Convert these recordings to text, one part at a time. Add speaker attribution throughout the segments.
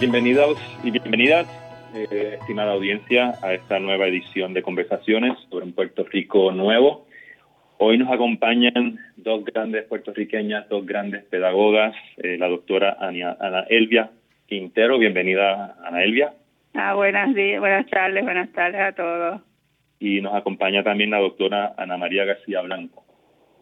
Speaker 1: Bienvenidos y bienvenidas, eh, estimada audiencia, a esta nueva edición de Conversaciones sobre un Puerto Rico nuevo. Hoy nos acompañan dos grandes puertorriqueñas, dos grandes pedagogas, eh, la doctora Ana, Ana, Elvia Quintero. Bienvenida, Ana Elvia.
Speaker 2: Ah, buenas días, buenas tardes, buenas tardes a todos.
Speaker 1: Y nos acompaña también la doctora Ana María García Blanco.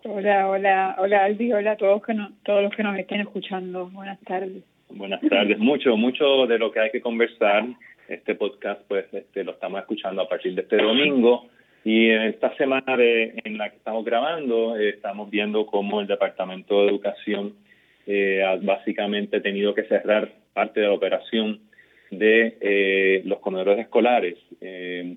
Speaker 3: Hola, hola, hola Albi, hola a todos, que no, todos los que nos estén escuchando. Buenas tardes.
Speaker 1: Buenas tardes. Mucho, mucho de lo que hay que conversar. Este podcast, pues, este, lo estamos escuchando a partir de este domingo. Y en esta semana de, en la que estamos grabando, eh, estamos viendo cómo el Departamento de Educación eh, ha básicamente tenido que cerrar parte de la operación de eh, los comedores escolares. Eh,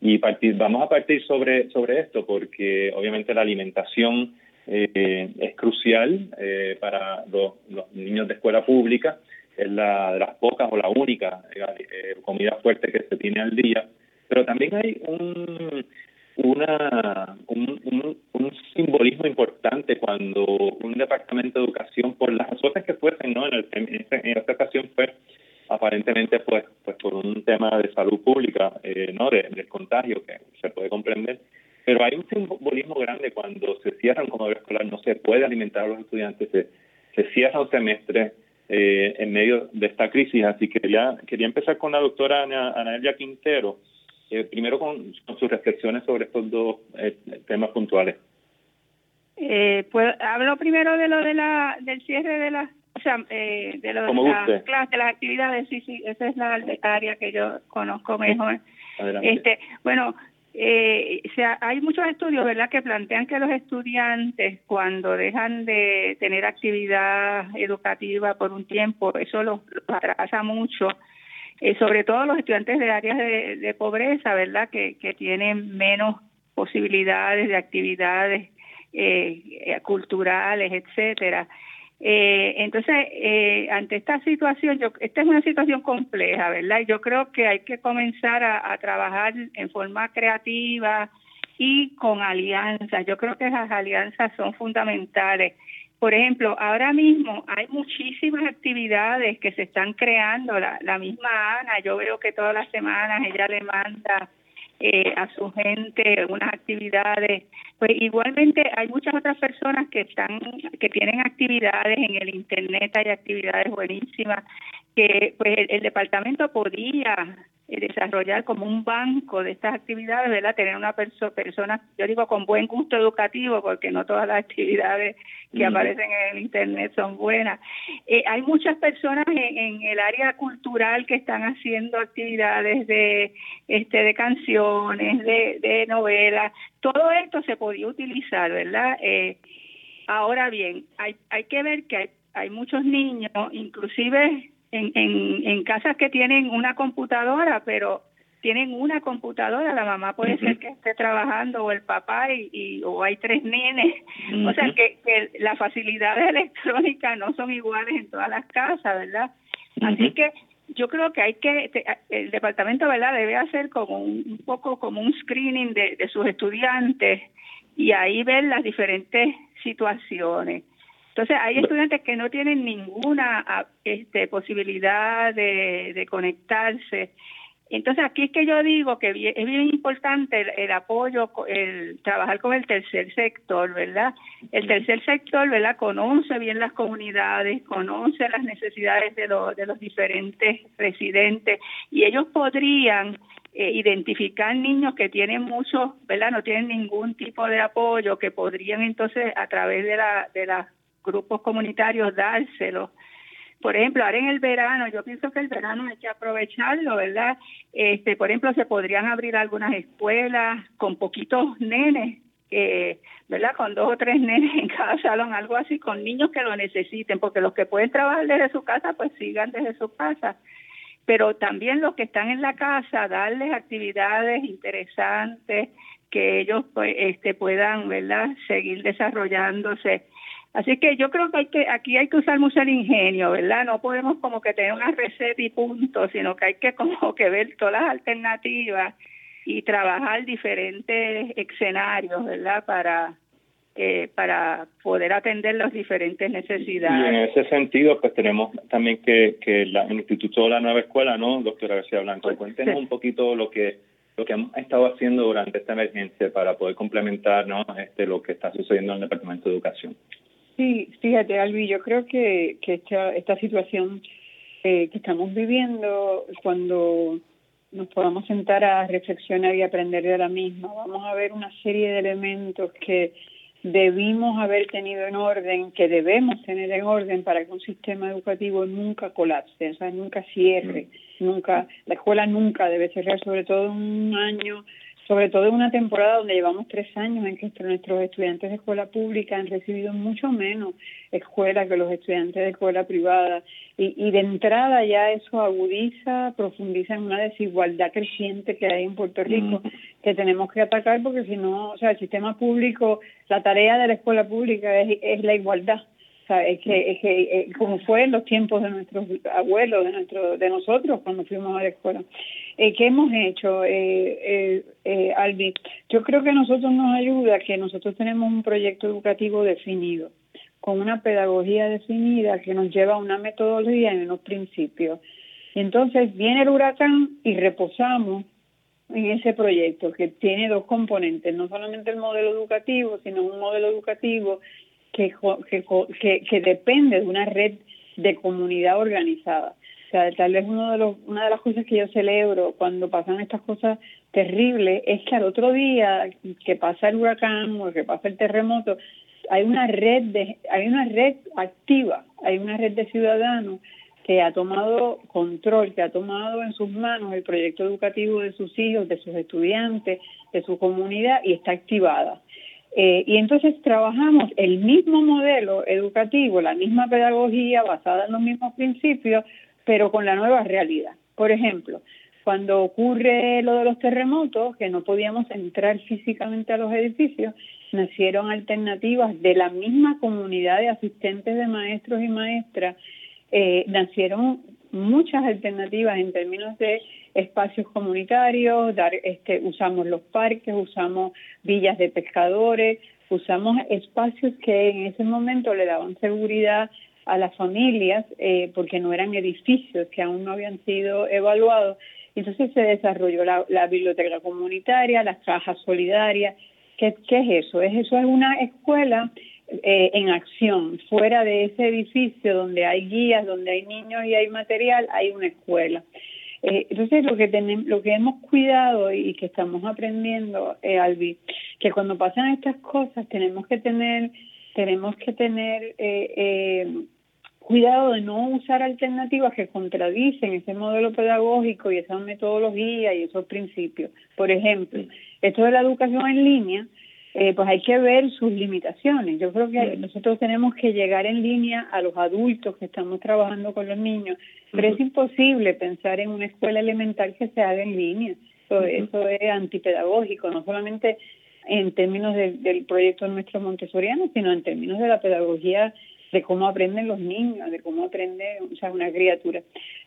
Speaker 1: y partir, vamos a partir sobre, sobre esto porque obviamente la alimentación eh, es crucial eh, para los, niños de escuela pública, es la de las pocas o la única eh, comida fuerte que se tiene al día, pero también hay un, una, un, un, simbolismo importante cuando un departamento de educación, por las razones que fuesen, ¿no? en, el, esta ocasión fue aparentemente pues pues por un tema de salud pública, eh, no de, del contagio que se puede comprender, pero hay un simbolismo grande cuando se cierra un comedor escolar, no se puede alimentar a los estudiantes, se, se cierra un semestre eh, en medio de esta crisis, así que quería, quería empezar con la doctora Ana, Ana Quintero, eh, primero con, con, sus reflexiones sobre estos dos eh, temas puntuales.
Speaker 2: Eh, pues hablo primero de lo de la del cierre de las o sea, eh, de, lo, de las clases, de las actividades, sí, sí, esa es la área que yo conozco mejor.
Speaker 1: Adelante.
Speaker 2: Este, bueno, eh, o sea, hay muchos estudios, ¿verdad?, que plantean que los estudiantes cuando dejan de tener actividad educativa por un tiempo, eso los, los atrasa mucho, eh, sobre todo los estudiantes de áreas de, pobreza, ¿verdad?, que, que tienen menos posibilidades de actividades eh, culturales, etcétera. Eh, entonces, eh, ante esta situación, yo, esta es una situación compleja, ¿verdad? Yo creo que hay que comenzar a, trabajar en forma creativa y con alianzas. Yo creo que esas alianzas son fundamentales. Por ejemplo, ahora mismo hay muchísimas actividades que se están creando. La misma Ana, yo veo que todas las semanas ella le manda eh, a su gente unas actividades. Pues igualmente hay muchas otras personas que están que tienen actividades en el internet hay actividades buenísimas que pues el, departamento podría desarrollar como un banco de estas actividades, ¿verdad? Tener una perso persona, yo digo con buen gusto educativo, porque no todas las actividades que mm. aparecen en el Internet son buenas. Eh, hay muchas personas en, en, el área cultural que están haciendo actividades de, este, de canciones, de, de novelas. Todo esto se podía utilizar, ¿verdad? Eh, ahora bien, hay, hay que ver que hay, hay muchos niños, inclusive en, en, en casas que tienen una computadora, pero tienen una computadora, la mamá puede uh -huh. ser que esté trabajando o el papá y, y o hay tres nenes, uh -huh. o sea que, que las facilidades electrónicas no son iguales en todas las casas, ¿verdad? Uh -huh. Así que yo creo que hay que el departamento, ¿verdad? Debe hacer como un, un poco como un screening de, de sus estudiantes y ahí ver las diferentes situaciones. Entonces, hay estudiantes que no tienen ninguna este, posibilidad de, de conectarse. Entonces, aquí es que yo digo que es bien importante el, el, apoyo, el trabajar con el tercer sector, ¿verdad? El tercer sector, ¿verdad? Conoce bien las comunidades, conoce las necesidades de, lo, de los diferentes residentes y ellos podrían eh, identificar niños que tienen mucho, ¿verdad? No tienen ningún tipo de apoyo, que podrían entonces a través de la de las grupos comunitarios dárselo. Por ejemplo, ahora en el verano, yo pienso que el verano hay que aprovecharlo, ¿verdad? Este, por ejemplo, se podrían abrir algunas escuelas con poquitos nenes, eh, ¿verdad? Con dos o tres nenes en cada salón, algo así, con niños que lo necesiten, porque los que pueden trabajar desde su casa, pues sigan desde su casa. Pero también los que están en la casa, darles actividades interesantes que ellos pues, este, puedan, ¿verdad? Seguir desarrollándose Así que yo creo que hay que aquí hay que usar mucho el ingenio, ¿verdad? No podemos como que tener una receta y punto, sino que hay que como que ver todas las alternativas y trabajar diferentes escenarios, ¿verdad? Para eh, para poder atender las diferentes necesidades.
Speaker 1: Y en ese sentido, pues tenemos también que, que el Instituto de la Nueva Escuela, ¿no, doctora García Blanco? Pues, cuéntenos un poquito lo que lo que hemos estado haciendo durante esta emergencia para poder complementar ¿no? este, lo que está sucediendo en el Departamento de Educación.
Speaker 3: Sí, fíjate, Albi, yo creo que, que esta, esta situación eh, que estamos viviendo, cuando nos podamos sentar a reflexionar y aprender de la misma, vamos a ver una serie de elementos que debimos haber tenido en orden, que debemos tener en orden para que un sistema educativo nunca colapse, o sea, nunca cierre, nunca, la escuela nunca debe cerrar, sobre todo en un año sobre todo en una temporada donde llevamos tres años en que nuestros estudiantes de escuela pública han recibido mucho menos escuela que los estudiantes de escuela privada. Y, y de entrada ya eso agudiza, profundiza en una desigualdad creciente que hay en Puerto Rico, que tenemos que atacar porque si no, o sea, el sistema público, la tarea de la escuela pública es, es la igualdad es que, es que eh, como fue en los tiempos de nuestros abuelos, de nuestro, de nosotros cuando fuimos a la escuela. Eh, ¿Qué hemos hecho, eh, eh, eh, Albi? Yo creo que a nosotros nos ayuda que nosotros tenemos un proyecto educativo definido, con una pedagogía definida que nos lleva a una metodología y unos principios. Entonces viene el huracán y reposamos en ese proyecto que tiene dos componentes, no solamente el modelo educativo, sino un modelo educativo que, que, que, depende de una red de comunidad organizada. O sea, tal vez uno de los, una de las cosas que yo celebro cuando pasan estas cosas terribles es que al otro día que pasa el huracán o que pasa el terremoto, hay una red de, hay una red activa, hay una red de ciudadanos que ha tomado control, que ha tomado en sus manos el proyecto educativo de sus hijos, de sus estudiantes, de su comunidad y está activada. Eh, y entonces trabajamos el mismo modelo educativo, la misma pedagogía basada en los mismos principios, pero con la nueva realidad. Por ejemplo, cuando ocurre lo de los terremotos, que no podíamos entrar físicamente a los edificios, nacieron alternativas de la misma comunidad de asistentes de maestros y maestras, eh, nacieron muchas alternativas en términos de espacios comunitarios, dar, este, usamos los parques, usamos villas de pescadores, usamos espacios que en ese momento le daban seguridad a las familias eh, porque no eran edificios que aún no habían sido evaluados. Entonces se desarrolló la, biblioteca comunitaria, las cajas solidarias. ¿Qué, ¿Qué, es eso? Es eso es una escuela eh, en acción. Fuera de ese edificio donde hay guías, donde hay niños y hay material, hay una escuela. Eh, entonces, lo que tenemos, lo que hemos cuidado y que estamos aprendiendo, eh, Albi, que cuando pasan estas cosas tenemos que tener, tenemos que tener eh, eh, cuidado de no usar alternativas que contradicen ese modelo pedagógico y esa metodología y esos principios. Por ejemplo, esto de la educación en línea, eh, pues hay que ver sus limitaciones. Yo creo que nosotros tenemos que llegar en línea a los adultos que estamos trabajando con los niños, pero es imposible pensar en una escuela elemental que se haga en línea. Eso, eso es antipedagógico, no solamente en términos del proyecto nuestro montessoriano, sino en términos de la pedagogía de cómo aprenden los niños, de cómo aprende o sea, una criatura.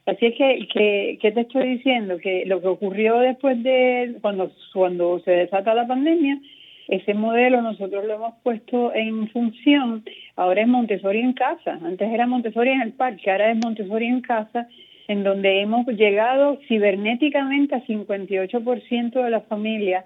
Speaker 3: Así es que, que, que te estoy diciendo que lo que ocurrió después de cuando, cuando se desata la pandemia ese modelo nosotros lo hemos puesto en función, ahora es Montessori en casa, antes era Montessori en el parque, ahora es Montessori en casa, en donde hemos llegado cibernéticamente a 58% de las familias,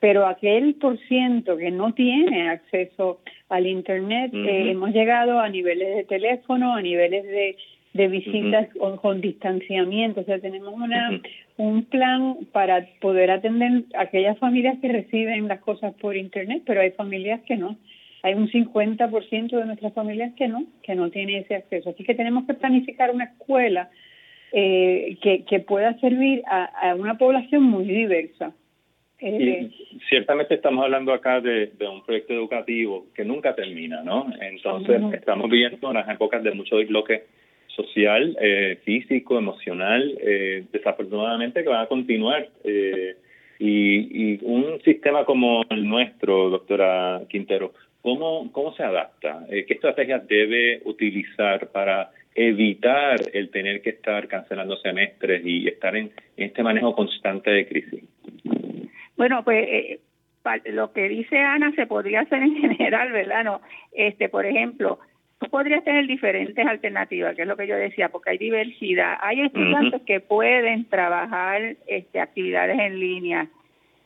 Speaker 3: pero aquel por ciento que no tiene acceso al Internet, eh, hemos llegado a niveles de teléfono, a niveles de de visitas con, distanciamiento. O sea, tenemos una, un plan para poder atender a aquellas familias que reciben las cosas por Internet, pero hay familias que no. Hay un 50% de nuestras familias que no, que no tiene ese acceso. Así que tenemos que planificar una escuela eh, que, que pueda servir a, a una población muy diversa.
Speaker 1: Eh, ciertamente estamos hablando acá de, un proyecto educativo que nunca termina, ¿no? Entonces estamos viviendo unas épocas de mucho disloque social, eh, físico, emocional, eh, desafortunadamente que van a continuar. Eh, y, un sistema como el nuestro, doctora Quintero, ¿cómo, cómo se adapta? ¿Qué estrategias debe utilizar para evitar el tener que estar cancelando semestres y estar en, este manejo constante de crisis?
Speaker 2: Bueno, pues lo que dice Ana se podría hacer en general, ¿verdad? No, este, por ejemplo, tú podrías tener diferentes alternativas, que es lo que yo decía, porque hay diversidad. Hay estudiantes que pueden trabajar este, actividades en línea,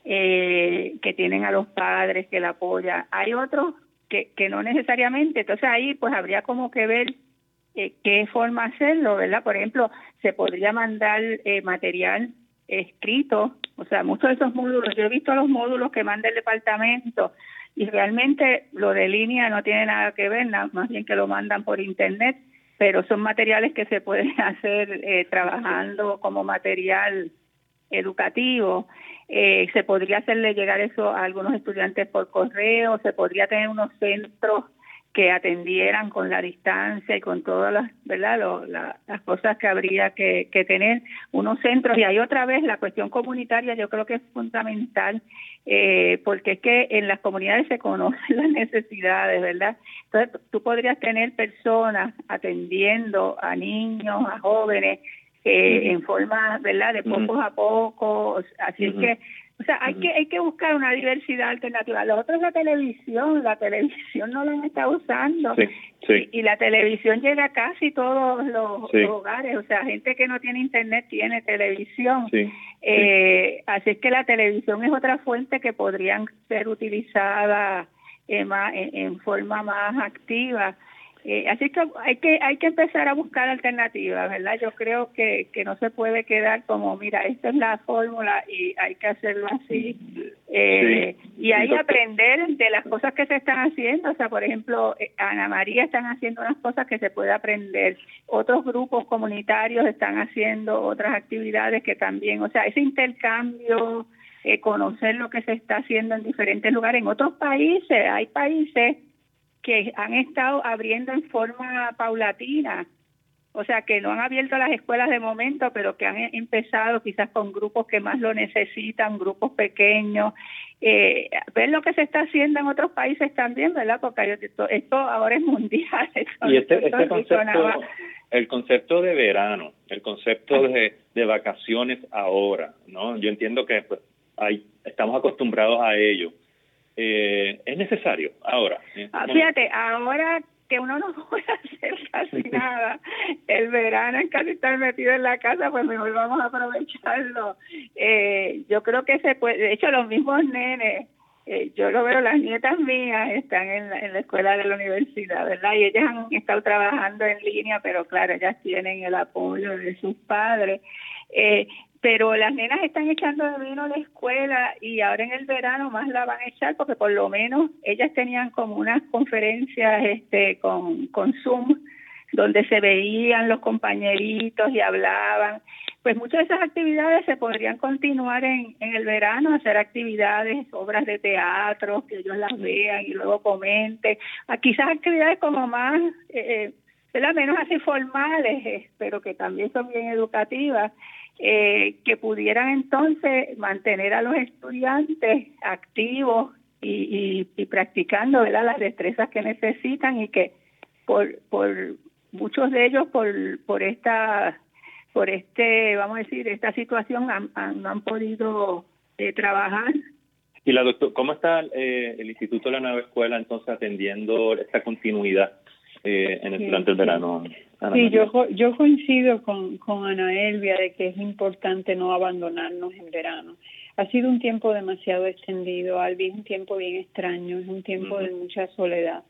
Speaker 2: eh, que tienen a los padres que la apoyan. Hay otros que, que no necesariamente. Entonces ahí pues habría como que ver eh, qué forma hacerlo, ¿verdad? Por ejemplo, se podría mandar eh, material escrito, o sea, muchos de esos módulos, yo he visto los módulos que manda el departamento y realmente lo de línea no tiene nada que ver, más bien que lo mandan por internet, pero son materiales que se pueden hacer eh, trabajando como material educativo. Eh, se podría hacerle llegar eso a algunos estudiantes por correo, se podría tener unos centros que atendieran con la distancia y con todas las, ¿verdad? las cosas que habría que, tener unos centros. Y hay otra vez la cuestión comunitaria, yo creo que es fundamental, eh, porque es que en las comunidades se conocen las necesidades, ¿verdad? Entonces, tú podrías tener personas atendiendo a niños, a jóvenes, eh, en forma, ¿verdad?, de pocos a pocos. Así es que o sea, hay que hay que buscar una diversidad alternativa. Lo otro es la televisión. La televisión no la está usando. Y, la televisión llega a casi todos los, hogares. O sea, gente que no tiene internet tiene televisión. Eh, así es que la televisión es otra fuente que podrían ser utilizada en, en forma más activa. Eh, así que hay que hay que empezar a buscar alternativas, ¿verdad? Yo creo que, que no se puede quedar como, mira, esta es la fórmula y hay que hacerlo así. Eh, y hay que aprender de las cosas que se están haciendo. O sea, por ejemplo, eh, Ana María están haciendo unas cosas que se puede aprender. Otros grupos comunitarios están haciendo otras actividades que también, o sea, ese intercambio, conocer lo que se está haciendo en diferentes lugares. En otros países, hay países que han estado abriendo en forma paulatina, o sea, que no han abierto las escuelas de momento, pero que han empezado quizás con grupos que más lo necesitan, grupos pequeños. Eh, ver lo que se está haciendo en otros países también, ¿verdad? Porque esto, ahora es mundial.
Speaker 1: y este, este concepto, el concepto de verano, el concepto de, de vacaciones ahora, ¿no? Yo entiendo que pues, hay, estamos acostumbrados a ello eh, es necesario ahora.
Speaker 2: Ah, fíjate, ahora que uno no puede hacer casi nada, el verano es casi estar metido en la casa, pues mejor vamos a aprovecharlo. Eh, yo creo que se puede, de hecho los mismos nenes, eh, yo lo veo, las nietas mías están en la, en la escuela de la universidad, ¿verdad? Y ellas han estado trabajando en línea, pero claro, ellas tienen el apoyo de sus padres. Eh, pero las nenas están echando de vino a la escuela y ahora en el verano más la van a echar porque por lo menos ellas tenían como unas conferencias este con, Zoom donde se veían los compañeritos y hablaban. Pues muchas de esas actividades se podrían continuar en, en el verano, hacer actividades, obras de teatro, que ellos las vean y luego comenten. Ah, quizás actividades como más, eh, eh menos así formales, eh, pero que también son bien educativas eh, que pudieran entonces mantener a los estudiantes activos y, y, practicando ¿verdad? las destrezas que necesitan y que por, por muchos de ellos por, por esta por este vamos a decir esta situación han, no han podido eh, trabajar
Speaker 1: y la doctor cómo está eh, el Instituto de la Nueva Escuela entonces atendiendo esta continuidad eh, en el, durante el verano.
Speaker 3: sí, yo, yo coincido con, con Ana Elvia de que es importante no abandonarnos en verano. Ha sido un tiempo demasiado extendido, Albi, es un tiempo bien extraño, es un tiempo de mucha soledad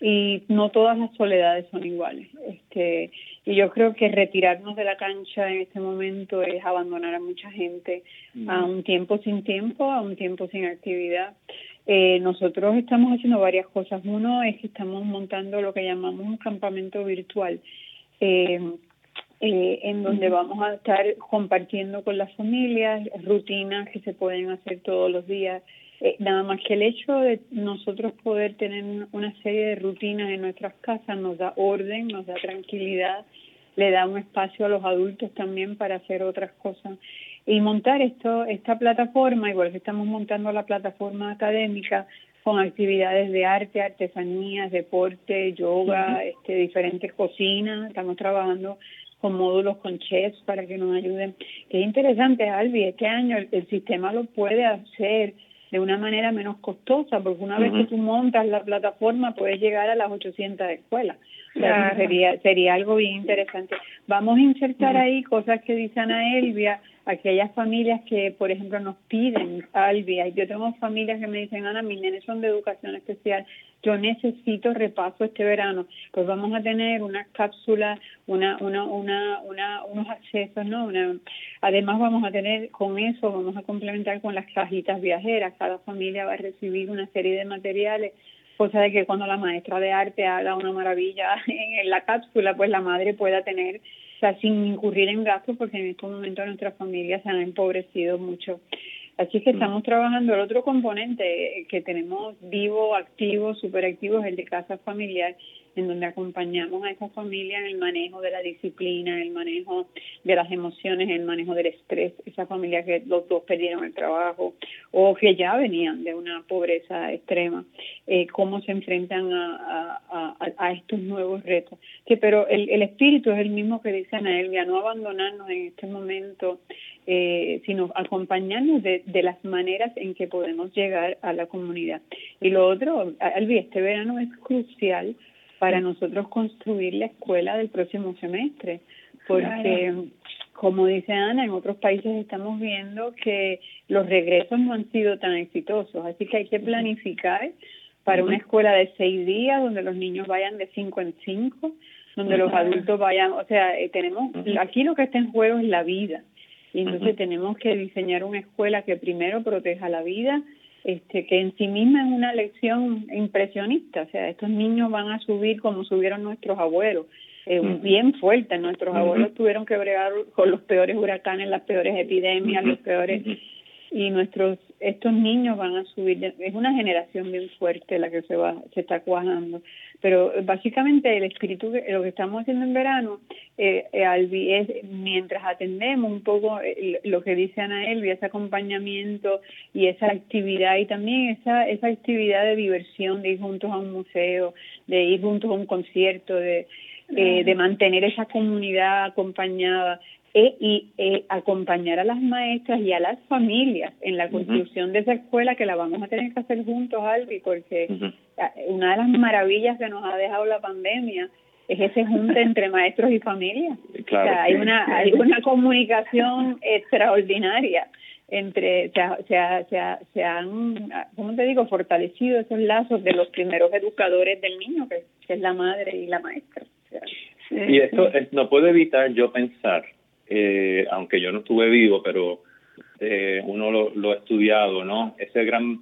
Speaker 3: y no todas las soledades son iguales. Este, y yo creo que retirarnos de la cancha en este momento es abandonar a mucha gente a un tiempo sin tiempo, a un tiempo sin actividad. Eh, nosotros estamos haciendo varias cosas. Uno es que estamos montando lo que llamamos un campamento virtual, eh, eh, en donde vamos a estar compartiendo con las familias rutinas que se pueden hacer todos los días. nada más que el hecho de nosotros poder tener una serie de rutinas en nuestras casas nos da orden, nos da tranquilidad, le da un espacio a los adultos también para hacer otras cosas y montar esto esta plataforma, igual que estamos montando la plataforma académica con actividades de arte, artesanías, deporte, yoga, este, diferentes cocinas, estamos trabajando con módulos con chefs para que nos ayuden. Qué interesante, Albi, este año el, sistema lo puede hacer de una manera menos costosa, porque una vez que tú montas la plataforma puedes llegar a las 800 escuelas. Sería, sería algo bien interesante. Vamos a insertar ahí cosas que dice Ana Elvia, aquellas familias que, por ejemplo, nos piden, Albia, yo tengo familias que me dicen, Ana, mis nenes son de educación especial, yo necesito repaso este verano, pues vamos a tener una cápsula, una, una, una, una, unos accesos, ¿no? Una, además vamos a tener con eso, vamos a complementar con las cajitas viajeras, cada familia va a recibir una serie de materiales cosa de que cuando la maestra de arte haga una maravilla en la cápsula, pues la madre pueda tener o sea, sin incurrir en gastos, porque en estos momentos nuestras familias se han empobrecido mucho. Así que estamos trabajando el otro componente que tenemos vivo, activo, súper activo, es el de casa familiar, en donde acompañamos a esa familia en el manejo de la disciplina, en el manejo de las emociones, en el manejo del estrés, esa familia que los dos perdieron el trabajo o que ya venían de una pobreza extrema, eh, cómo se enfrentan a, a, a, estos nuevos retos. Pero el, el espíritu es el mismo que dice Ana Elvia, no abandonarnos en este momento, eh, sino acompañarnos de, de las maneras en que podemos llegar a la comunidad. Y lo otro, Albi, este verano es crucial para nosotros construir la escuela del próximo semestre, porque como dice Ana, en otros países estamos viendo que los regresos no han sido tan exitosos, así que hay que planificar para una escuela de seis días donde los niños vayan de cinco en cinco, donde los adultos vayan, o sea, eh, tenemos, aquí lo que está en juego es la vida, y entonces tenemos que diseñar una escuela que primero proteja la vida, este, que en sí misma es una lección impresionista. O sea, estos niños van a subir como subieron nuestros abuelos, eh, bien fuerte. Nuestros abuelos tuvieron que bregar con los peores huracanes, las peores epidemias, los peores y nuestros estos niños van a subir es una generación bien fuerte la que se va se está cuajando. Pero básicamente el espíritu lo que estamos haciendo en verano eh, eh es mientras atendemos un poco eh, lo que dice Ana Elvia ese acompañamiento y esa actividad y también esa esa actividad de diversión de ir juntos a un museo de ir juntos a un concierto de eh, de mantener esa comunidad acompañada e, y e, acompañar a las maestras y a las familias en la construcción de esa escuela que la vamos a tener que hacer juntos, Albi, porque una de las maravillas que nos ha dejado la pandemia es ese junte entre maestros y familias. Claro. O sea, hay una hay una comunicación extraordinaria entre se, se, han, ¿cómo te digo?, fortalecido esos lazos de los primeros educadores del niño, que, es la madre y la maestra.
Speaker 1: y esto no puedo evitar yo pensar eh, aunque yo no estuve vivo, pero eh, uno lo, lo, ha estudiado, ¿no? Ese gran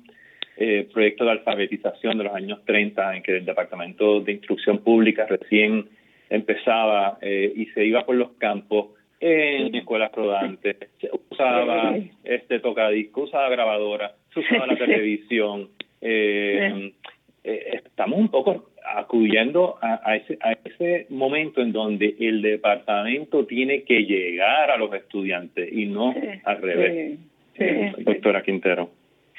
Speaker 1: eh, proyecto de alfabetización de los años 30 en que el Departamento de Instrucción Pública recién empezaba eh, y se iba por los campos en escuelas rodantes, se usaba este tocadisco, usaba grabadora, se usaba la televisión. Eh, estamos un poco acudiendo a, ese, a ese momento en donde el departamento tiene que llegar a los estudiantes y no al revés. doctora Quintero.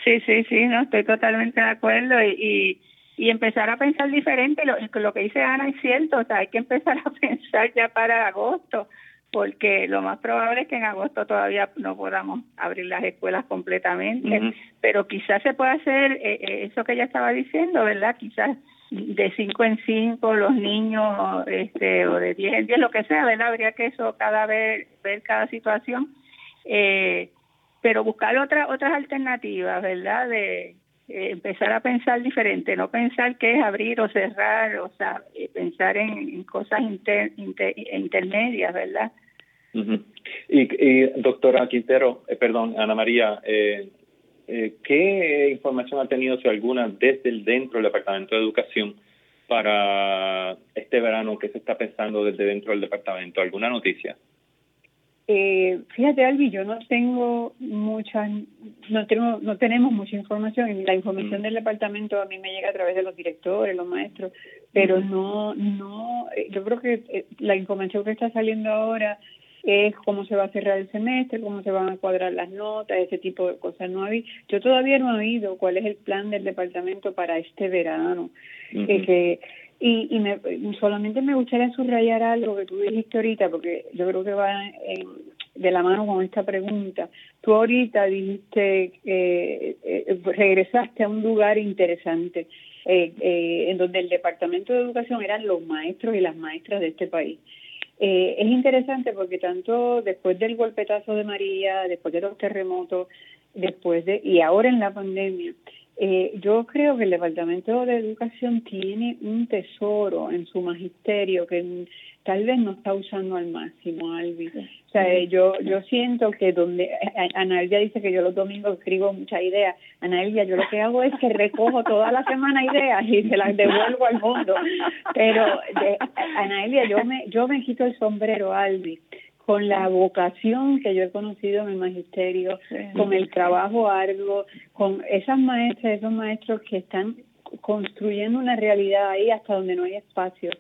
Speaker 2: Sí, sí, sí, no, estoy totalmente de acuerdo y, y, empezar a pensar diferente. Lo, lo que dice Ana es cierto, o sea, hay que empezar a pensar ya para agosto porque lo más probable es que en agosto todavía no podamos abrir las escuelas completamente, pero quizás se pueda hacer eh, eh, eso que ella estaba diciendo, ¿verdad? Quizás de cinco en cinco los niños este o de diez en diez lo que sea verdad habría que eso cada vez ver cada situación eh, pero buscar otras otras alternativas verdad de eh, empezar a pensar diferente no pensar que es abrir o cerrar o sea eh, pensar en, cosas inter, intermedias verdad
Speaker 1: y, y doctora Quintero perdón Ana María eh, eh, ¿qué información ha tenido, si alguna, desde el dentro del Departamento de Educación para este verano? ¿Qué se está pensando desde dentro del departamento? ¿Alguna noticia?
Speaker 3: Eh, fíjate, Albi, yo no tengo mucha, no tengo, no tenemos mucha información. La información mm. del departamento a mí me llega a través de los directores, los maestros, pero mm. no, no, eh, yo creo que eh, la información que está saliendo ahora es cómo se va a cerrar el semestre, cómo se van a cuadrar las notas, ese tipo de cosas. No hay, yo todavía no he oído cuál es el plan del departamento para este verano. Eh, que, y y me, solamente me gustaría subrayar algo que tú dijiste ahorita, porque yo creo que va en, de la mano con esta pregunta. Tú ahorita dijiste, eh, eh, regresaste a un lugar interesante, eh, en donde el Departamento de Educación eran los maestros y las maestras de este país. Es interesante porque tanto después del golpetazo de María, después de los terremotos, después de y ahora en la pandemia, yo creo que el Departamento de Educación tiene un tesoro en su magisterio que tal vez no está usando al máximo, Albi. O sea, yo yo siento que donde Analia dice que yo los domingos escribo muchas ideas, Analia, yo lo que hago es que recojo toda la semana ideas y se las devuelvo al mundo. Pero de, Analia, yo me yo me quito el sombrero, Albi con la vocación que yo he conocido en el magisterio, con el trabajo arduo, con esas maestras, esos maestros que están construyendo una realidad ahí hasta donde no hay espacio.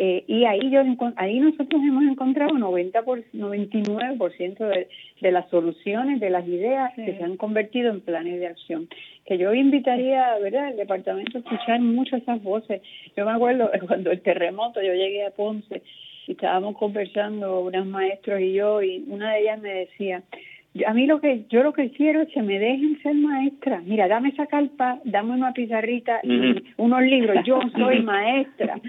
Speaker 3: Eh, y ahí yo ahí nosotros hemos encontrado 90 por 99% de, de las soluciones, de las ideas que se han convertido en planes de acción. Que yo invitaría, ¿verdad?, al departamento a escuchar mucho esas voces. Yo me acuerdo cuando el terremoto, yo llegué a Ponce y estábamos conversando unas maestros y yo y una de ellas me decía, a mí lo que yo lo que quiero es que me dejen ser maestra. Mira, dame esa carpa, dame una pizarrita y unos libros. Yo soy maestra.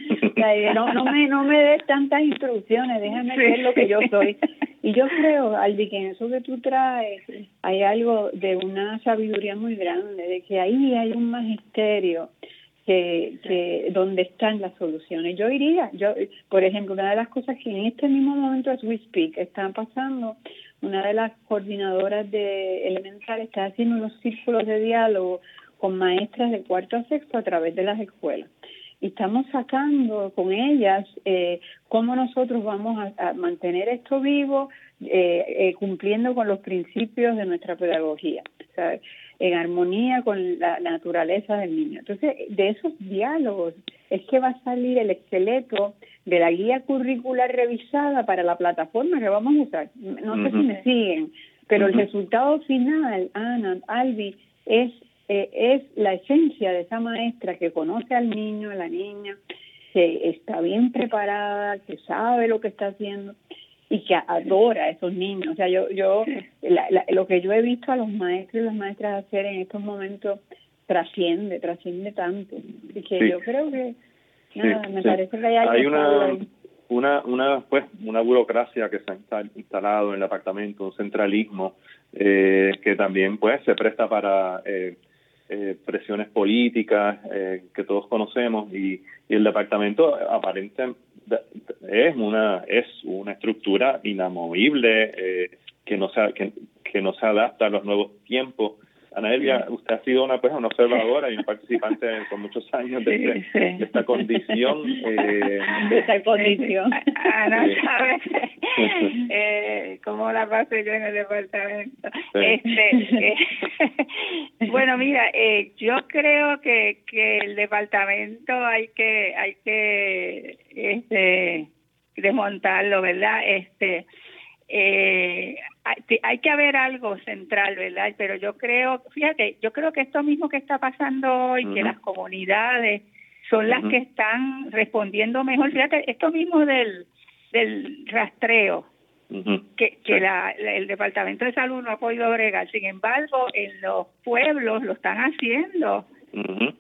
Speaker 3: no, no me no me des tantas instrucciones, déjame ser lo que yo soy. Y yo creo, Aldi, que en eso que tú traes hay algo de una sabiduría muy grande, de que ahí hay un magisterio que, que donde están las soluciones. Yo iría, yo, por ejemplo, una de las cosas que en este mismo momento as we speak están pasando una de las coordinadoras de Elemental está haciendo unos círculos de diálogo con maestras de cuarto a sexto a través de las escuelas. Y estamos sacando con ellas eh, cómo nosotros vamos a, mantener esto vivo, eh, eh, cumpliendo con los principios de nuestra pedagogía, en armonía con la, la naturaleza del niño. Entonces, de esos diálogos es que va a salir el esqueleto de la guía curricular revisada para la plataforma que vamos a usar. No sé si me siguen, pero el resultado final, Ana, Albi, es, eh, es la esencia de esa maestra que conoce al niño, a la niña, que está bien preparada, que sabe lo que está haciendo y que adora a esos niños. O sea, yo, yo lo que yo he visto a los maestros y las maestras hacer en estos momentos trasciende, trasciende tanto. Y que yo creo que me parece que hay,
Speaker 1: una, una, una, pues, una burocracia que se ha instalado en el departamento, un centralismo eh, que también pues se presta para eh, eh, presiones políticas que todos conocemos y, y el departamento aparentemente es una es una estructura inamovible que no se que, que no se adapta a los nuevos tiempos Ana Elia, usted ha sido una, pues, una observadora y un participante con muchos años de, este, esta condición.
Speaker 3: Eh, de esta condición.
Speaker 2: Ana sabe eh, cómo la pasé yo en el departamento. Este, eh, bueno, mira, eh, yo creo que, que el departamento hay que hay que este desmontarlo, ¿verdad? Este eh, hay que haber algo central, ¿verdad? Pero yo creo, fíjate, yo creo que esto mismo que está pasando hoy, que las comunidades son las que están respondiendo mejor. Fíjate, esto mismo del, del rastreo, que, que la, el Departamento de Salud no ha podido bregar. Sin embargo, en los pueblos lo están haciendo.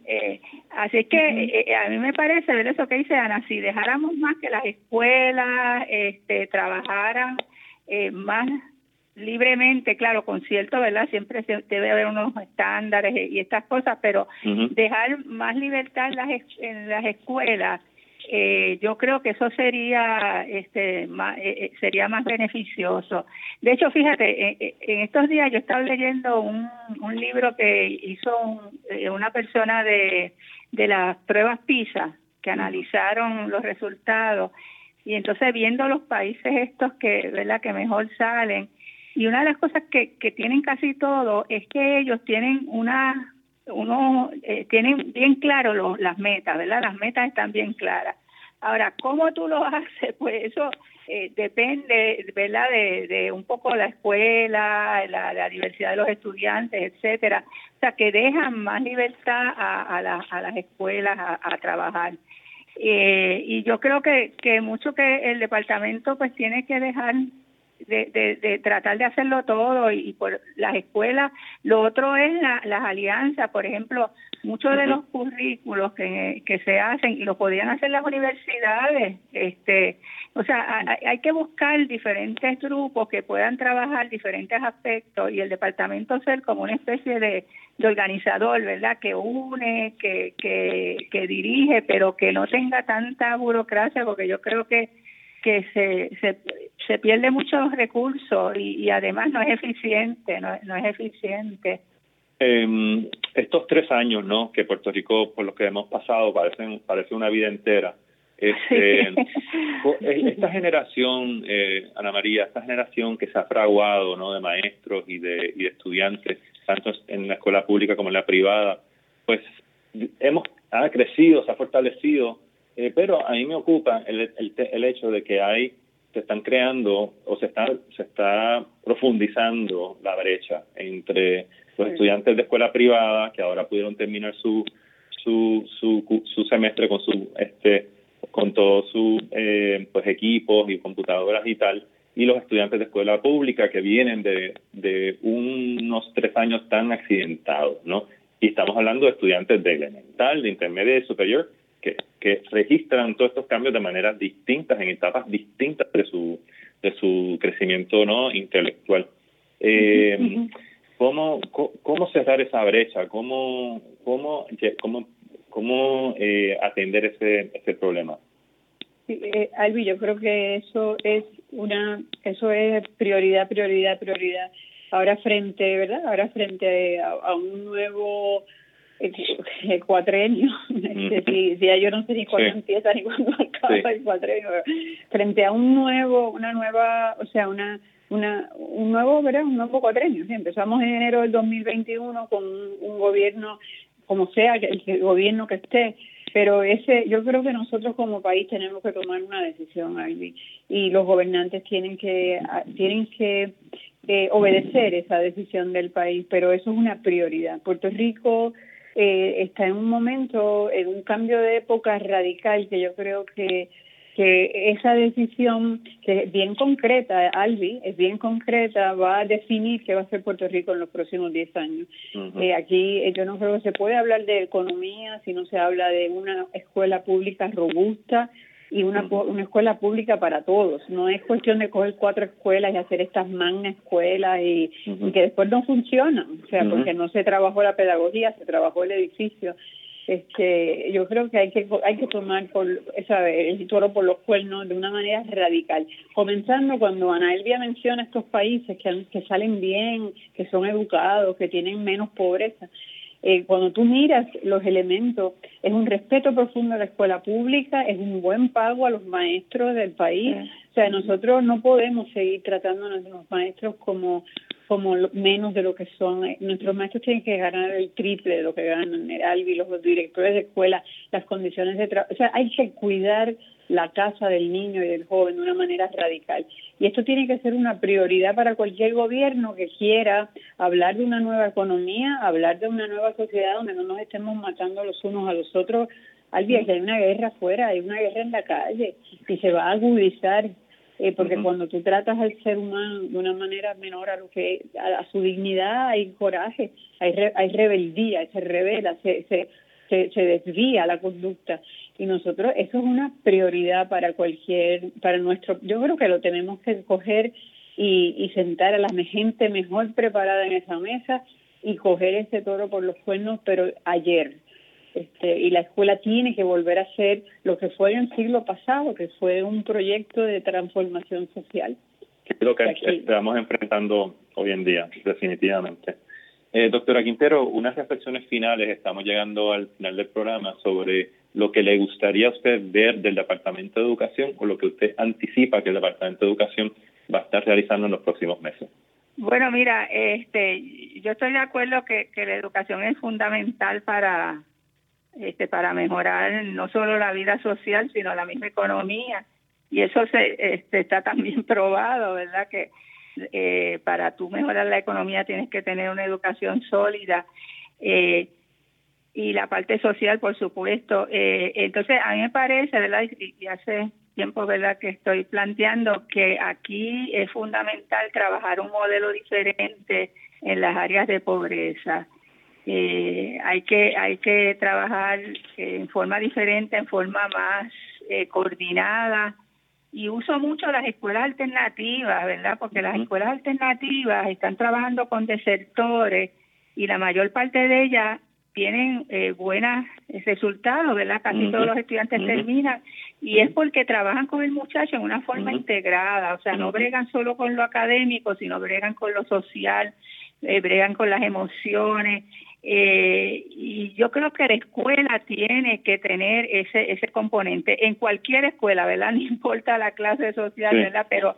Speaker 2: eh, así que eh, eh, a mí me parece, ver eso que dice Ana, si dejáramos más que las escuelas este, trabajaran eh, más libremente, claro, con cierto, ¿verdad? Siempre debe haber unos estándares y estas cosas, pero dejar más libertad en las, en las escuelas, eh, yo creo que eso sería este más, eh, eh, sería más beneficioso. De hecho, fíjate, en, estos días yo estaba leyendo un, un libro que hizo una persona de, de las pruebas PISA, que analizaron los resultados y entonces viendo los países estos que, ¿verdad? que mejor salen, y una de las cosas que, que tienen casi todo es que ellos tienen una, uno, eh, tienen bien claro las metas, ¿verdad? Las metas están bien claras. Ahora, ¿cómo tú lo haces? Pues eso eh, depende, ¿verdad? De, de un poco la escuela, la, diversidad de los estudiantes, etcétera. O sea, que dejan más libertad a, a, a las escuelas a, a trabajar. Eh, y yo creo que, que mucho que el departamento pues tiene que dejar de, de, tratar de hacerlo todo y, por las escuelas. Lo otro es las alianzas, por ejemplo, muchos de los currículos que, que se hacen y lo podrían hacer las universidades, este, o sea, hay, hay, que buscar diferentes grupos que puedan trabajar diferentes aspectos y el departamento ser como una especie de, de organizador, ¿verdad? Que une, que, que, que dirige, pero que no tenga tanta burocracia, porque yo creo que que se, se, se pierde muchos recursos y, además no es eficiente, no, no es eficiente.
Speaker 1: Eh, estos tres años, ¿no? Que Puerto Rico, por lo que hemos pasado, parecen parece una vida entera. Este, esta generación, eh, Ana María, esta generación que se ha fraguado, ¿no? De maestros y de, y de estudiantes, tanto en la escuela pública como en la privada, pues hemos ha crecido, se ha fortalecido eh, pero a mí me ocupa el, el, el, hecho de que hay, se están creando o se está, se está profundizando la brecha entre los estudiantes de escuela privada que ahora pudieron terminar su, su, su, su semestre con su, este, con todos sus eh, pues equipos y computadoras y tal, y los estudiantes de escuela pública que vienen de, de unos tres años tan accidentados, ¿no? Y estamos hablando de estudiantes de elemental, de intermedia y superior, que, registran todos estos cambios de maneras distintas, en etapas distintas de su, de su crecimiento no intelectual. Eh, ¿cómo, ¿Cómo cerrar esa brecha? ¿Cómo, cómo, cómo, cómo eh, atender ese, ese problema?
Speaker 3: Eh, Albi, yo creo que eso es una, eso es prioridad, prioridad, prioridad. Ahora frente, ¿verdad? Ahora frente a un nuevo cuatrenio, si, ya yo no sé ni cuándo empieza ni cuándo acaba el cuatrenio, frente a un nuevo, una nueva, o sea, una una un nuevo, ¿verdad? Un nuevo cuatrenio. Sí, empezamos en enero del 2021 con un, gobierno, como sea el, el gobierno que esté, pero ese yo creo que nosotros como país tenemos que tomar una decisión y los gobernantes tienen que tienen que eh, obedecer esa decisión del país pero eso es una prioridad Puerto Rico eh, está en un momento, en un cambio de época radical que yo creo que que esa decisión, que es bien concreta, Albi, es bien concreta, va a definir qué va a ser Puerto Rico en los próximos 10 años. eh, aquí eh, yo no creo que se puede hablar de economía si no se habla de una escuela pública robusta, y una, una escuela pública para todos. No es cuestión de coger cuatro escuelas y hacer estas magna escuelas y, que después no funcionan, o sea, porque no se trabajó la pedagogía, se trabajó el edificio. Este, yo creo que hay que hay que tomar por esa, el toro por los cuernos de una manera radical. Comenzando cuando Ana Elvia menciona estos países que, que salen bien, que son educados, que tienen menos pobreza eh, cuando tú miras los elementos, es un respeto profundo a la escuela pública, es un buen pago a los maestros del país. O sea, nosotros no podemos seguir tratando a nuestros maestros como como menos de lo que son. Nuestros maestros tienen que ganar el triple de lo que ganan el Albi, los directores de escuela, las condiciones de trabajo. O sea, hay que cuidar la casa del niño y del joven de una manera radical. Y esto tiene que ser una prioridad para cualquier gobierno que quiera hablar de una nueva economía, hablar de una nueva sociedad donde no nos estemos matando los unos a los otros. Al día que hay una guerra afuera, hay una guerra en la calle y se va a agudizar. Eh, porque cuando tú tratas al ser humano de una manera menor a lo que a, su dignidad hay coraje, hay hay rebeldía, se revela, se, se se, se desvía la conducta y nosotros eso es una prioridad para cualquier para nuestro yo creo que lo tenemos que coger y, y sentar a la gente mejor preparada en esa mesa y coger ese toro por los cuernos pero ayer este, y la escuela tiene que volver a ser lo que fue en el siglo pasado que fue un proyecto de transformación social.
Speaker 1: Es lo que estamos enfrentando hoy en día definitivamente eh, doctora Quintero, unas reflexiones finales, estamos llegando al final del programa sobre lo que le gustaría a usted ver del Departamento de Educación o lo que usted anticipa que el Departamento de Educación va a estar realizando en los próximos meses.
Speaker 2: Bueno, mira, este, yo estoy de acuerdo que, la educación es fundamental para, este, para mejorar no solo la vida social, sino la misma economía. Y eso se este, está también probado, ¿verdad? Que eh, para tú mejorar la economía tienes que tener una educación sólida. Eh, y la parte social, por supuesto. Eh, entonces, a mí me parece, ¿verdad? Y, hace tiempo, ¿verdad?, que estoy planteando que aquí es fundamental trabajar un modelo diferente en las áreas de pobreza. Eh, hay que hay que trabajar en forma diferente, en forma más eh, coordinada y uso mucho las escuelas alternativas, ¿verdad? Porque las escuelas alternativas están trabajando con desertores y la mayor parte de ellas tienen eh, buenos resultados, ¿verdad? Casi todos los estudiantes terminan y es porque trabajan con el muchacho en una forma integrada, o sea, no bregan solo con lo académico, sino bregan con lo social, eh, bregan con las emociones. Eh, y yo creo que la escuela tiene que tener ese ese componente en cualquier escuela, ¿verdad? No importa la clase social, ¿verdad? Pero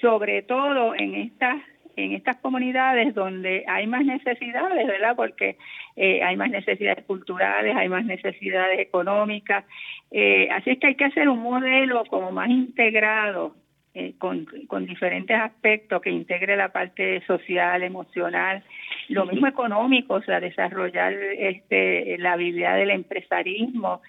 Speaker 2: sobre todo en estas en estas comunidades donde hay más necesidades, ¿verdad? Porque eh, hay más necesidades culturales, hay más necesidades económicas. Eh, así es que hay que hacer un modelo como más integrado, eh, con, con diferentes aspectos que integre la parte social, emocional, lo mismo económico, o sea, desarrollar este, la habilidad del empresarismo.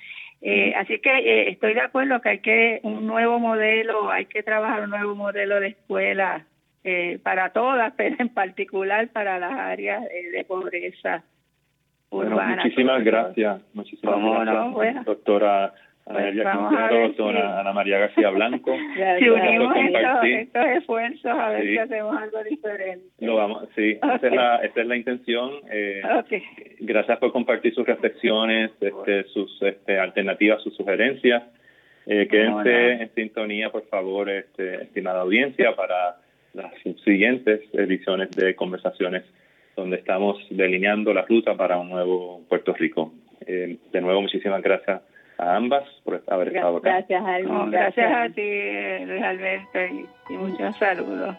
Speaker 2: Eh, así que eh, estoy de acuerdo que hay que un nuevo modelo, hay que trabajar un nuevo modelo de escuela eh, para todas, pero en particular para las áreas eh, de pobreza urbana.
Speaker 1: muchísimas gracias, muchísimas gracias, doctora Ana pues María Ana María García Blanco.
Speaker 2: si unimos estos, estos, esfuerzos, a ver si hacemos algo diferente.
Speaker 1: Lo vamos, sí, esa, es la, esa es la intención. Eh, Gracias por compartir sus reflexiones, este, sus este, alternativas, sus sugerencias. Eh, quédense en sintonía, por favor, este, estimada audiencia, para las siguientes ediciones de conversaciones donde estamos delineando la ruta para un nuevo Puerto Rico. Eh, de nuevo, muchísimas gracias a ambas por haber estado acá.
Speaker 2: Gracias, gracias, a ti, Luis Alberto, y, muchos saludos.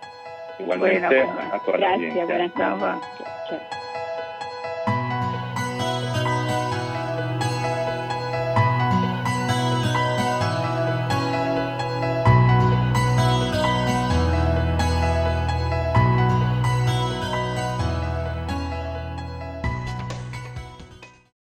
Speaker 1: Igualmente,
Speaker 3: a todas Gracias, buenas